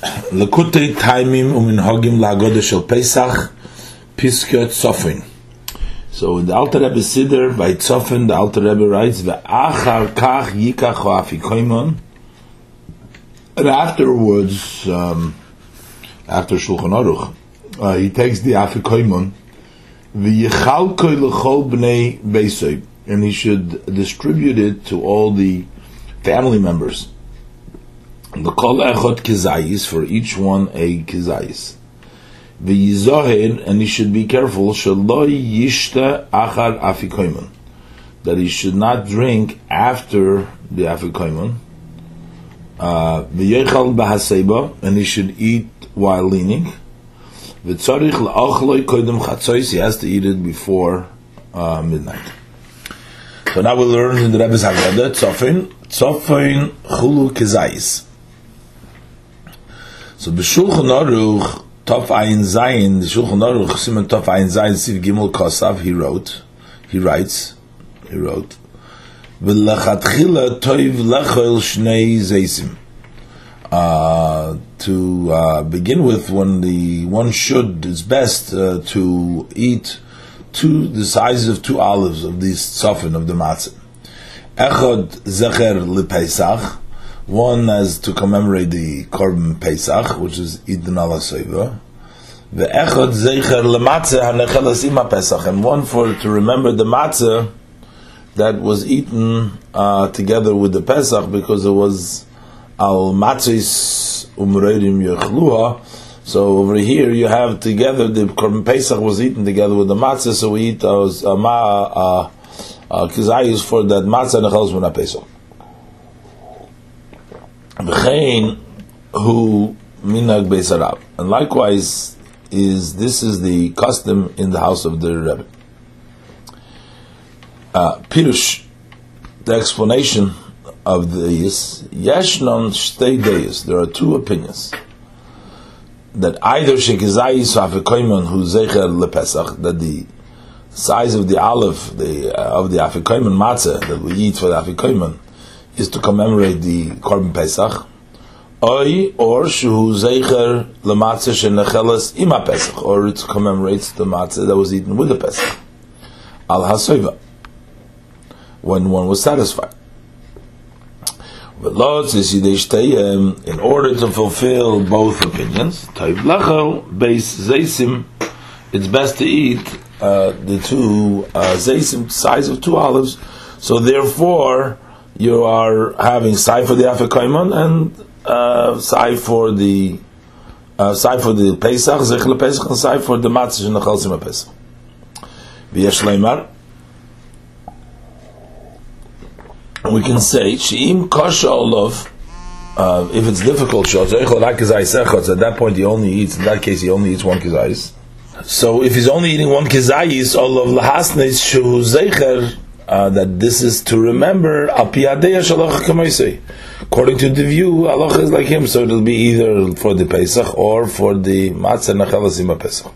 Lekutei Taimim Uminhogim Lagoda Shel Pesach Piskot Sofin. So in the Alter Rebbe Siddur by Tzofin, the Alter Rebbe writes, "Ve'achar kach yikach ha'afikoimon." And afterwards, um, after Shulchan Aruch, uh, he takes the afikoimon, v'yichalkoi l'chol b'nei beisoy, and he should distribute it to all the family members. The kol echot kizayis for each one a kizayis. The yizohed, and he should be careful, shaloi yishta achar afikoimon, that he should not drink after the afikoimon. Uh, the yechal bahaseba, and he should eat while leaning. The tzarich la'ochloi koidem chatzois, he has to eat it before uh, midnight. So now we learn in the Rebbe's Haggadah, tzofin, tzofin chulu kizayis. So the Shulchan Aruch Tov Ayin Zayin, the Shulchan Aruch Simon Tov Ayin Zayin Siv Gimel Kosav, he wrote, he writes, he wrote, V'lechatchila toiv lechol shnei zeisim. Uh, to uh, begin with, when the one should, it's best uh, to eat two, the size of two olives of this tzofin of the matzah. Echad zecher lepesach, one as to commemorate the Korban Pesach, which is Idun Soiva. The Echad Zeicher Lematzah HaNechelas Ima Pesach, and one for to remember the matzah that was eaten uh, together with the Pesach, because it was Al Matzis Umreidim Yechluha. So over here you have together the Korban Pesach was eaten together with the matzah, so we eat those uh, ma uh, uh, kizayis for that matzah Nechelas Muna Pesach. V'chein who minag beisarav. And likewise, is this is the custom in the house of the Rebbe. Uh, Pirush, the explanation of this, Yeshnon shtei deis, there are two opinions. That either shekizayis afikoimon who zecher lepesach, that the size of the olive the, uh, of the afikoimon matzah that we eat for the afikoimon is to commemorate the Korban Pesach, Oy or shu zeicher lematzah shenechelas ima Pesach, or it commemorates the matzah that was eaten with the Pesach. Al hasoiva, when one was satisfied. In order to fulfill both opinions, it's best to eat uh, the two uh, zaysim size of two olives. So therefore, you are having sai for the afikoimon and uh, sai for the uh, sai for the Pesach, zech Pesach, and sai for the matzah and the chalsim Pesach. V'yesh leimar. We can say she'im kasha olav. Uh, if it's difficult, at that point he only eats. In that case, he only eats one kizayis. So if he's only eating one kizayis, all olav lahasnes shu zecher uh, that this is to remember according to the view Allah is like him so it'll be either for the Pesach or for the Matzah Nachalasim Pesach.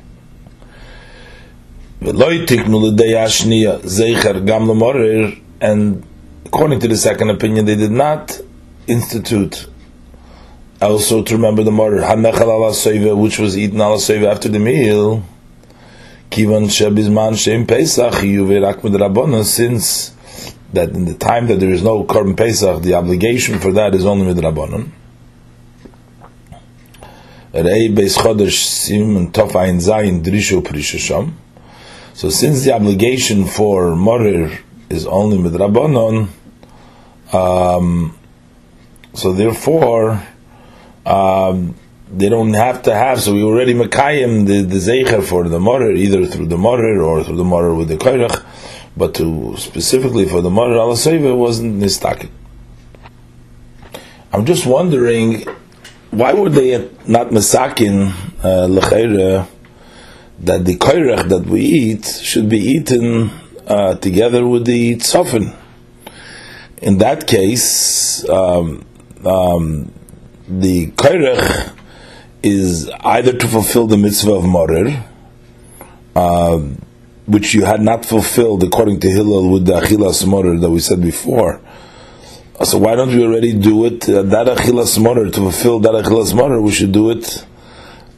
And according to the second opinion they did not institute also to remember the morer which was eaten after the meal Kivan Shebizman Shem Pesach Yuverak Rabbanon, since that in the time that there is no Korban Pesach, the obligation for that is only with Rabbanon. Rei Beis Chodesh Sim Tov Zayin Drishu Prishasham. So since the obligation for Morir is only with Rabbanon, um, so therefore, um, they don't have to have. So we already makayim the the zeicher for the morer, either through the morer or through the morer with the koirach, but to specifically for the morer al wasn't nistakin. I'm just wondering why were they not masakin uh, that the koirach that we eat should be eaten uh, together with the tzofin. In that case, um, um, the koirach is either to fulfill the mitzvah of Morir, uh, which you had not fulfilled according to Hillel with the Achilas Morir that we said before, So why don't we already do it uh, that achilas morer to fulfill that achilas morer? We should do it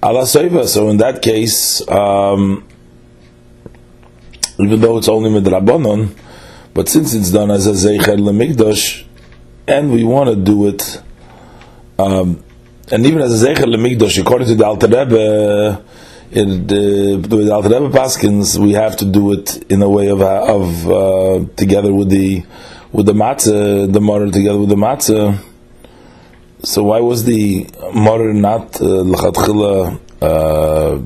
ala soiva. So in that case, um, even though it's only midrabanon, but since it's done as a zeicher lemigdosh, and we want to do it, um, and even as a zeicher lemigdosh, according to the Alter Rebbe, in the, the Alter Rebbe Paskins, we have to do it in a way of of uh, together with the with the matzah, the morer together with the matzah. So why was the morer not uh, uh,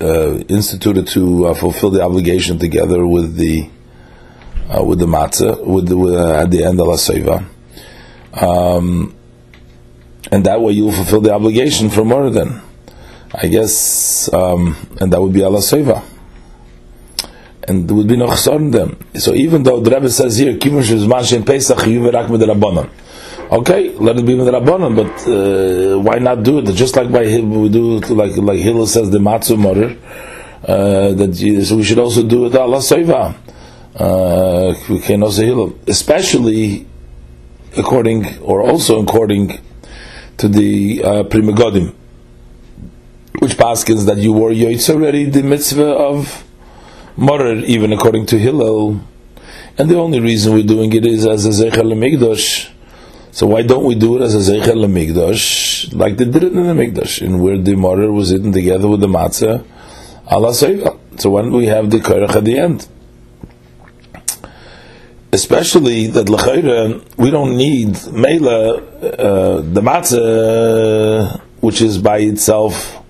uh, instituted to uh, fulfill the obligation together with the uh, with the matzah with the, uh, at the end of la seva, um, and that way you will fulfill the obligation for more than, I guess, um, and that would be Allah seva. And there would be no chsar them. So even though the Rebbe says here, Kivush is Mashin Pesach, Yuverak with the Rabbanon. Okay, let it be with the Rabbanon, but uh, why not do it? Just like by we do, like like Hillel says, the Matzu murder, uh, that so we should also do it Allah Soiva. Uh, we can also Hillel, especially according, or also according to the uh, Pri Megadim, which paskins that you were Yoitz already the mitzvah of Morer, even according to Hillel. And the only reason we're doing it is as a Zecher Lemigdosh. So why don't we do it as a Zecher Lemigdosh, like they did it in the Migdosh, in where the Morer was eaten together with the Matzah, Allah. So when we have the Korach at the end? Especially that L'chayra, we don't need Mela, uh, the Matzah, which is by itself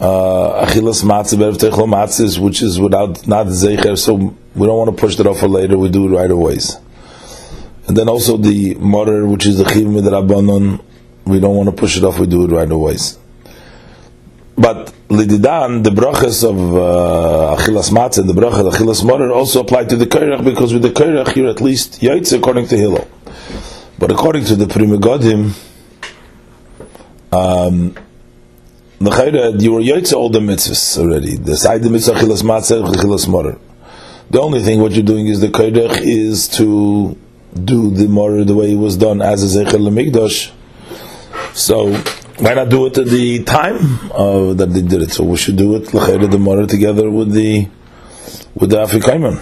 uh, achilas matzah, berev techol which is without not zecher, so we don't want to push that off for later. We do it right away. And then also the morer, which is the chiv midrabanon, we don't want to push it off. We do it right away. But lididan, the brachas of uh, achilas matzah, the brachas achilas morer also apply to the kairach because with the kairach you're at least yaitz according to Hillel. But according to the Pri Megadim, um, L'chayra, you were yoytze all the mitzvahs already. The side the mitzvah chilas matzah, chilas morer. The only thing what you're doing is the kodesh is to do the morer the way it was done as a zecher lemigdosh. So why not do it at the time that they did it? So we should do it l'chayra the morer together with the with the afikaiman.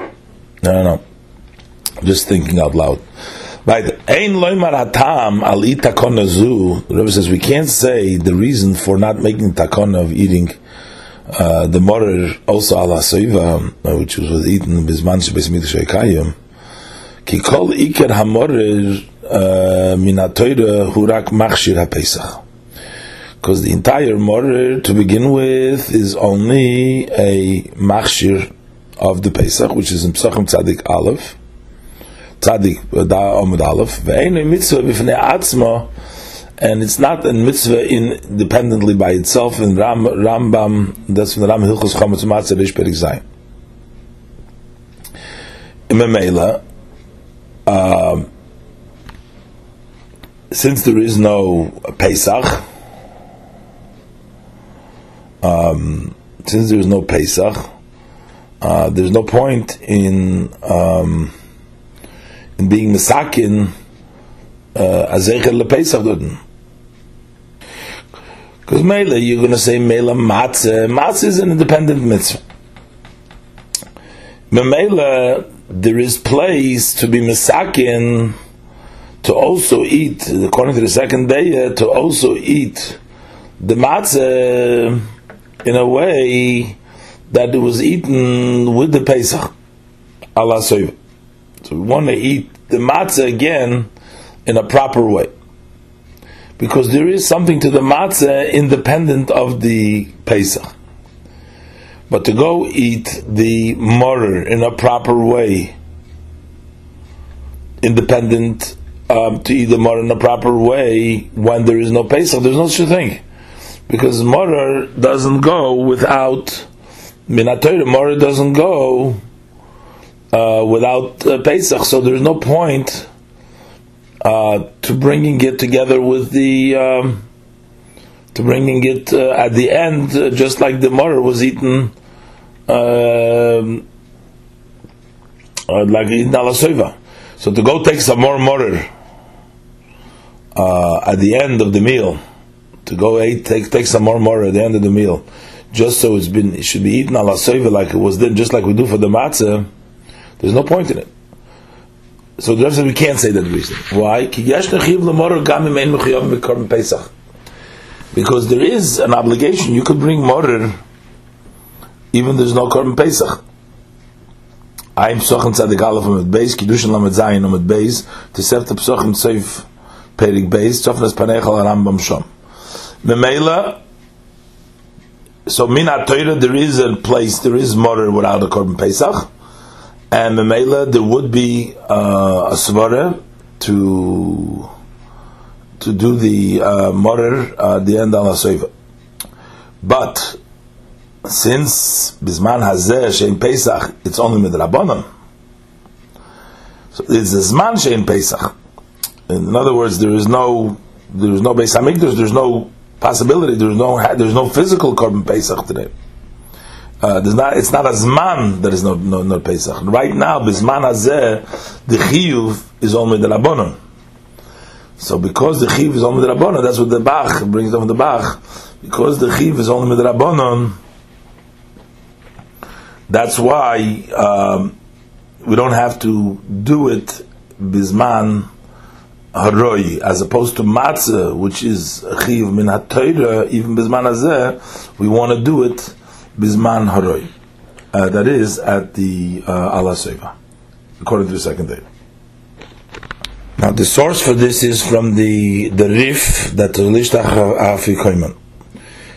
I don't know. Just thinking out loud. Right, ein loymar hatam al takona zu. The Rebbe says we can't say the reason for not making takon of eating uh, the morer also ala soiva, uh, which was eaten bisman shebes ekayim. Ki kol iker hamorer uh, min atoyre hurak machshir ha-pesach. Because the entire morer, to begin with, is only a machshir of the Pesach, which is in Pesachim Tzadik Aleph. Tzadik Da Omid Aleph, ve'einu mitzvah b'fnei atzma, and it's not a mitzvah independently by itself. In Ram, Rambam, that's from the Ram Hilchos Chametz Matzah Rish Perik Zayin. In Memela, um, since there is no Pesach, um, since there is no Pesach, uh, there's no point in um, in being misakin uh, lepesach duden. Because mele, you're going to say mele matzah. Matzah is an independent mitzvah. Memela, there is place to be misakin to also eat, according to the second day, uh, to also eat the matzah in a way that it was eaten with the Pesach. Allah So we want to eat the matzah again in a proper way. Because there is something to the matzah independent of the Pesach. But to go eat the morer in a proper way, independent um, to eat the morer in a proper way when there is no Pesach, there's no such thing. Because morer doesn't go without, minatoyre, morer doesn't go uh, without uh, Pesach, so there's no point uh, to bringing it together with the um, to bringing it uh, at the end, uh, just like the morer was eaten, um, uh, like in So So to go take some more morer uh, at the end of the meal, to go eat, take take some more morer at the end of the meal, just so it's been it should be eaten ala like it was then, just like we do for the matzah. There's no point in it. So the says we can't say that reason. Why? Because there is an obligation. You could bring morer even there's no korban pesach. I'm psochen tzadik aleph mit beis kiddushin lamet zayin mit beis to seft the psochen tzeif perik beis tzofnes panechal rambam shom. Memela so min Torah there is a place there is morer without a korban pesach and memela there would be uh, a svara to to do the uh, morer uh, the end on a but since Bisman Hazeh Shein Pesach, it's only Midrabanan. So it's the Zman Shein Pesach. In other words, there is no there is no Beis Hamikdash, there's no possibility, there's no there's no physical korban Pesach today. Uh, not, it's not a Zman that is no, no, no Pesach. Right now, Bisman Hazeh, the Chiyuv is only the Rabbanon. So because the Chiv is only the Rabbanon, that's what the Bach brings down the Bach. Because the Chiv is only the that's why um, we don't have to do it bisman haroi, as opposed to matzah, which is chiv min even bisman hazeh, we want to do it bisman haroi. Uh, that is at the uh, Allah Seva, according to the second day. Now the source for this is from the the Rif that Lishtach Afikoyman.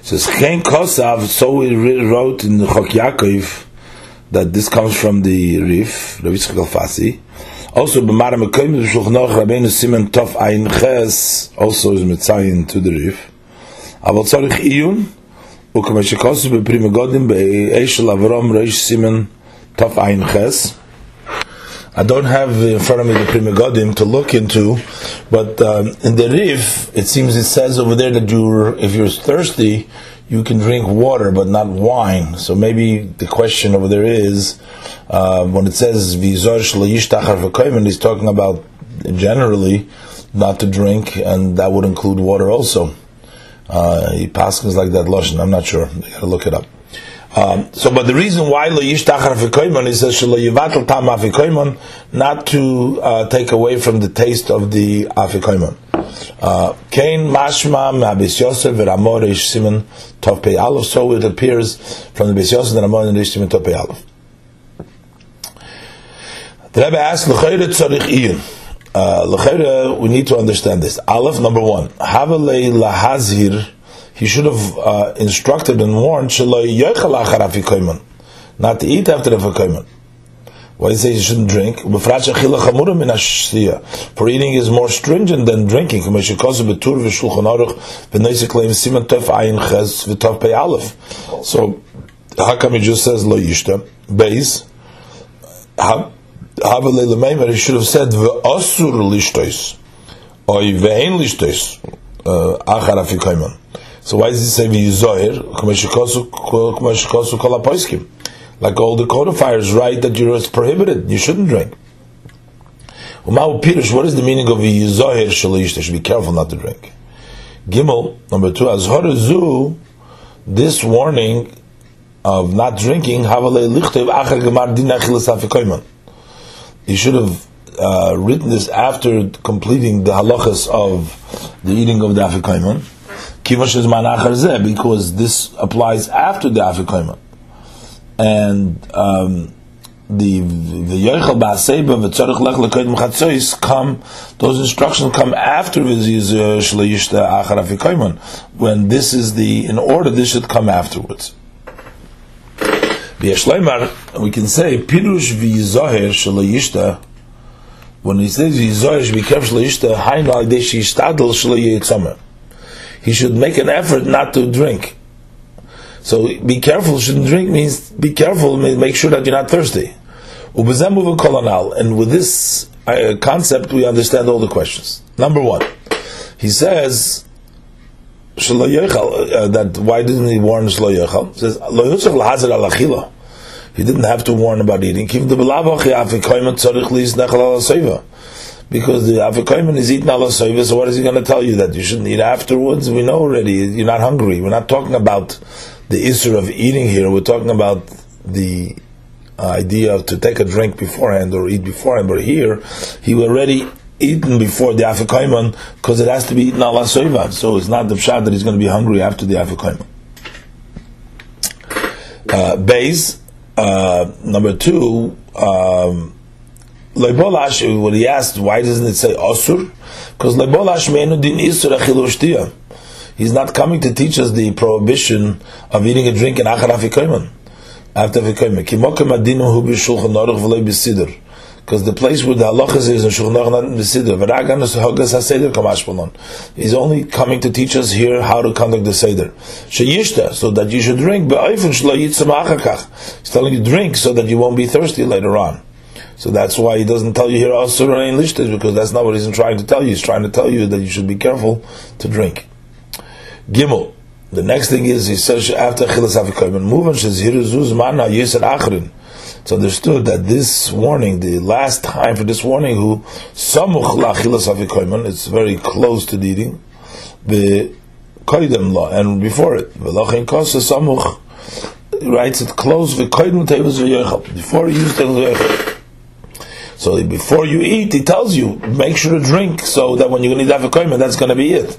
says Chen Kosav, so we wrote in Chok Yaakov, that this comes from the Rif, the reef of fasi also be mekoyim kaim ze shokh noch ben simen tof ein Ches, also is mitzayin to the Rif. aber soll ich iun ukma shikos be primagodim be ei shel avrom reish simen tof ein khas I don't have in front of me the Pri Megadim to look into, but um, in the Rif, it seems it says over there that you're, if you're thirsty, you can drink water but not wine. So maybe the question over there is uh, when it says v'zor shlo he's talking about generally not to drink, and that would include water also. Uh, he passes like that lashon. I'm not sure. I gotta look it up. Um, so, but the reason why lo yishtachar afikoimon is shelo yivatel tam afikoimon, not to uh, take away from the taste of the afikoimon. Uh, Kain mashma ma'abis Yosef v'ramor ish simon tov pei aleph. So it appears from the Bis Yosef and Ramor ish simon tov pei aleph. The Rebbe asks l'chayre tzarich iyon. Uh, we need to understand this. Aleph number one. Havelei lahazir he should have uh, instructed and warned not to eat after the Fakaiman. Why does he say you shouldn't drink? For eating is more stringent than drinking. So, how come he just says lo yishta? Beis. He should have said ve'asur lishtois. Or ve'en lishtois. Uh, achar afikaiman. So why does he say v'yizoyer? Like all the codifiers write that you're prohibited, you shouldn't drink. What is the meaning of v'yizoyer shalish? They should be careful not to drink. Gimel, number two, as horazu, this warning of not drinking, he should have uh, written this after completing the halachas of the eating of the afikoimon because this applies after the Afikoima. And um, the the Yochel Ba'aseba v'tzorich lech lekoyim chatzois come, those instructions come after v'ziz shleishta achar Afikoimon. When this is the, in order, this should come afterwards. V'yeshleimar, we can say, pirush v'yizoher shleishta, when he says v'yizoher should be careful shleishta, hainu al deshi shtadl shleyitzamah he should make an effort not to drink. So be careful, shouldn't drink means be careful, make sure that you're not thirsty. And with this uh, concept, we understand all the questions. Number one, he says, uh, that why didn't he warn Shlo says, He didn't have to warn about eating. Because the Afikoyman is eating Allah so what is he going to tell you that you shouldn't eat afterwards? We know already, you're not hungry. We're not talking about the issue of eating here, we're talking about the idea of to take a drink beforehand or eat beforehand, but here, he already eaten before the Afikoyman because it has to be eaten Allah Soiva. So it's not the pshat that he's going to be hungry after the Afikoyman. Uh, Bays, uh, number two, um, Leibolash, when he asked, why doesn't it say Osur? Because Leibolash meinu din isur achilu He's not coming to teach us the prohibition of eating a drink in Achar Afikoyman. After Afikoyman. Kimokim adinu hu b'shulchan aruch v'lei b'sidr because the place where the halachas is in Shulchan Aruch not Siddur. V'ragan is hagas haseder kamashpalon. He's only coming to teach us here how to conduct the seder. Sheyishta, so that you should drink. Be'oifen shlo yitzam achakach. He's telling you drink so that you won't be thirsty later on. So that's why he doesn't tell you here asur and lishtas because that's not what he's trying to tell you. He's trying to tell you that you should be careful to drink. Gimel. The next thing is he says after chilas avikoyim, move on shezhiru zuz mana yisad achrin it's understood that this warning, the last time for this warning, who samuch lachilas avikoyman, it's very close to the eating, the koidem law, and before it, v'lachin kosa samuch, writes it close v'koidem tevus v'yochel, before you use tevus So before you eat, he tells you, make sure to drink, so that when you're going to eat avikoyman, that's going to be it.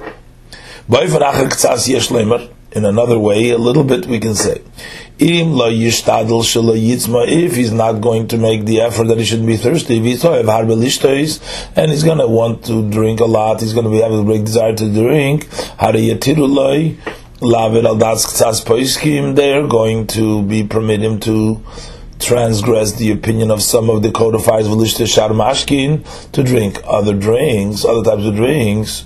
In another way, a little bit we can say, if he's not going to make the effort that he shouldn't be thirsty, and he's going to want to drink a lot, he's going to be having a big desire to drink, they're going to be permit him to transgress the opinion of some of the codified mashkin to drink other drinks, other types of drinks.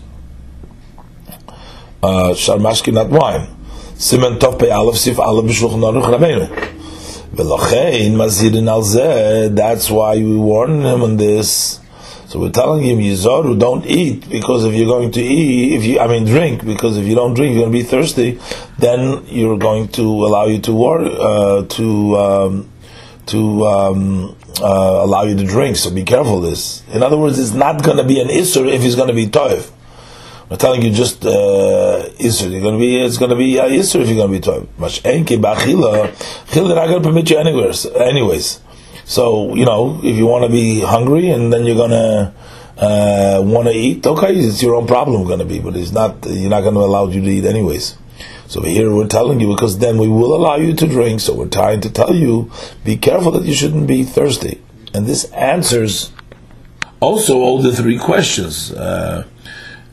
Uh, sharmashkin, not wine. Simen Tov Pei Aleph Sif Aleph B'Shulchan Aruch Rabbeinu. V'lochein mazirin al zeh, that's why we warn him on this. So we're telling him, Yizoru, don't eat, because if you're going to eat, if you, I mean drink, because if you don't drink, you're going to be thirsty, then you're going to allow you to war, uh, to, um, to, um, uh, allow you to drink, so be careful this. In other words, it's not going to be an Isser if he's going to be Toiv. I'm telling you just uh. You're going to be. It's going to be uh, Isser if you're going to be told. Much enki ba'chila. Chila they're not going to permit you anywhere. Anyways, so you know if you want to be hungry and then you're going to uh, want to eat, okay, it's your own problem. Going to be, but it's not. You're not going to allow you to eat anyways. So here we're telling you because then we will allow you to drink. So we're trying to tell you, be careful that you shouldn't be thirsty. And this answers also all the three questions. Uh,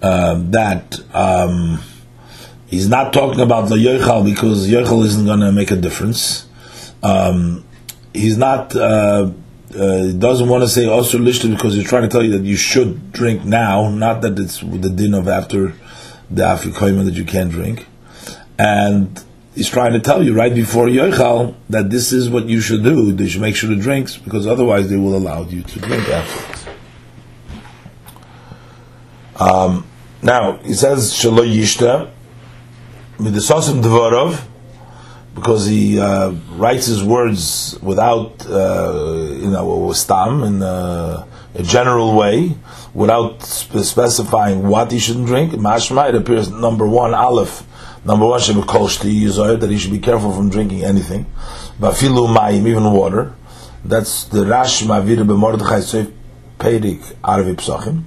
uh, that um, he's not talking about the yoichal because yoichal isn't going to make a difference. Um, he's not uh, uh, doesn't want to say also lishta because he's trying to tell you that you should drink now, not that it's the din of after the afikoyim that you can't drink, and he's trying to tell you right before yoichal that this is what you should do. They should make sure to drink because otherwise they will allow you to drink afterwards. Um, now he says Shalo Yishta Midasasim Dvarov because he uh, writes his words without uh, you know stam in a, a, general way without spe- specifying what he shouldn't drink. Mashma it appears number one Aleph. Number one should be that he should be careful from drinking anything. Bafilu mayim, even water. That's the Rash Mavir b'Mordechai Seif Perik Arvi Psachim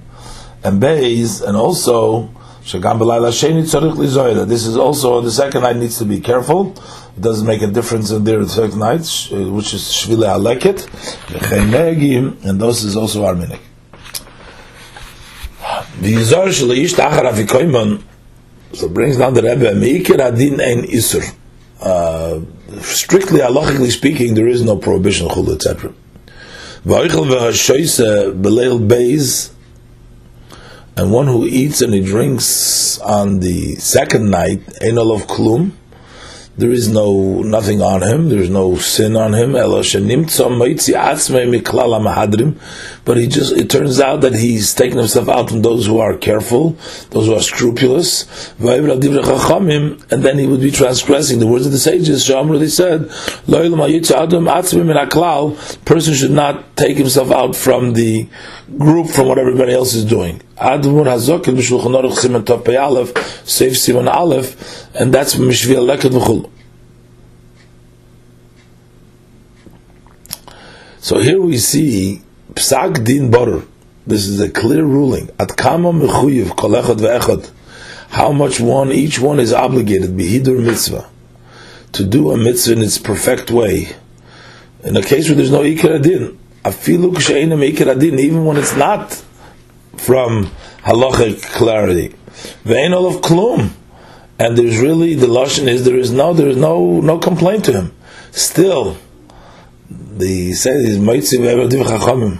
and Beis, and also Shagam B'Layla Sheni Tzarich Lizoyda. This is also the second night needs to be careful. It doesn't make a difference in the second night, which is Shvile Aleket, and those is also our minik. V'yizor shleish tachar avikoyman, so brings down the Rebbe, meikir adin ein isur. Uh, strictly halachically speaking, there is no prohibition, chul, etc. V'oichel v'hashoyse b'leil beis, and one who eats and he drinks on the second night, Enol of Klum, there is no nothing on him, there's no sin on him. But he just it turns out that he's taken himself out from those who are careful, those who are scrupulous, and then he would be transgressing the words of the sages. Shamr said, person should not take himself out from the group from what everybody else is doing. Admur Hazokin b'Shulchan Aruch Siman Tov Pei Aleph, Seif Siman Aleph, and that's Mishvi Leket v'chul. So here we see Psak Din Borer. This is a clear ruling. At Kama Mechuyev Kolechot Ve'echot. How much one, each one is obligated, Behidur Mitzvah, to do a mitzvah in its perfect way. In a case where there's no Ikar Adin, Afilu Ksheina Ikar Adin, even when it's not from halachic clarity. Ve'en of klum. And there's really, the lashon is, there is no, there is no, no complaint to him. Still, the say is Maitzi Ve'evadim Chachamim.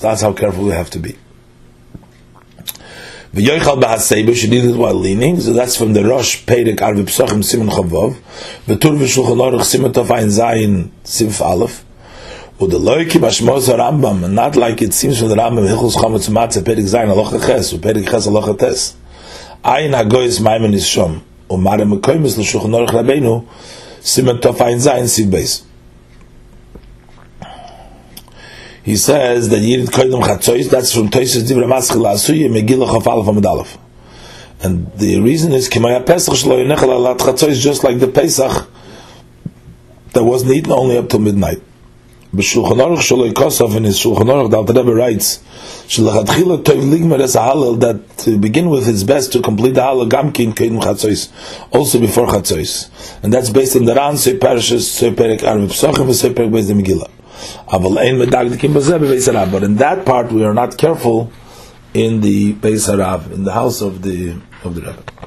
That's how careful we have to be. V'yoichal b'haseiba should eat it while leaning. So that's from the Rosh Peirik Arvi Psochim Simon Chavov. V'tur v'shulchan aruch Simon Tov Ein Zayin Sif Aleph. Udeloiki bashmos Rambam, and not like it seems from the Rambam, Hilchus Chometz Matzah, Perik Zayin, Alocha Ches, Perik Ches, Alocha Tes. Ayin HaGoyis Maimen is Shom, Umare Mekoymes L'Shulchan Aruch Rabbeinu, Simen Tov Ein Zayin, Siv Beis. He says that Yirid Koydem Chatzois, that's from Toises Divra Maschil Asuye, Megillah Chaf Aleph Amad Aleph. And the reason is, Kimaya Pesach Shlo Yonechel Alat Chatzois, just like the Pesach, that wasn't eaten only up till midnight. B'Shulchan Aruch Shaloi Kosov in his Shulchan Aruch, the Rebbe writes, that to begin with it's best to complete the Halal Gamkin Kedim Chatzois, also before Chatzois. And that's based on the Ran, Sei Parashas, Arve Psochim, and Sei Perek Megillah. But in that part we are not careful in the Beis Harav, in the house of the of the Rebbe.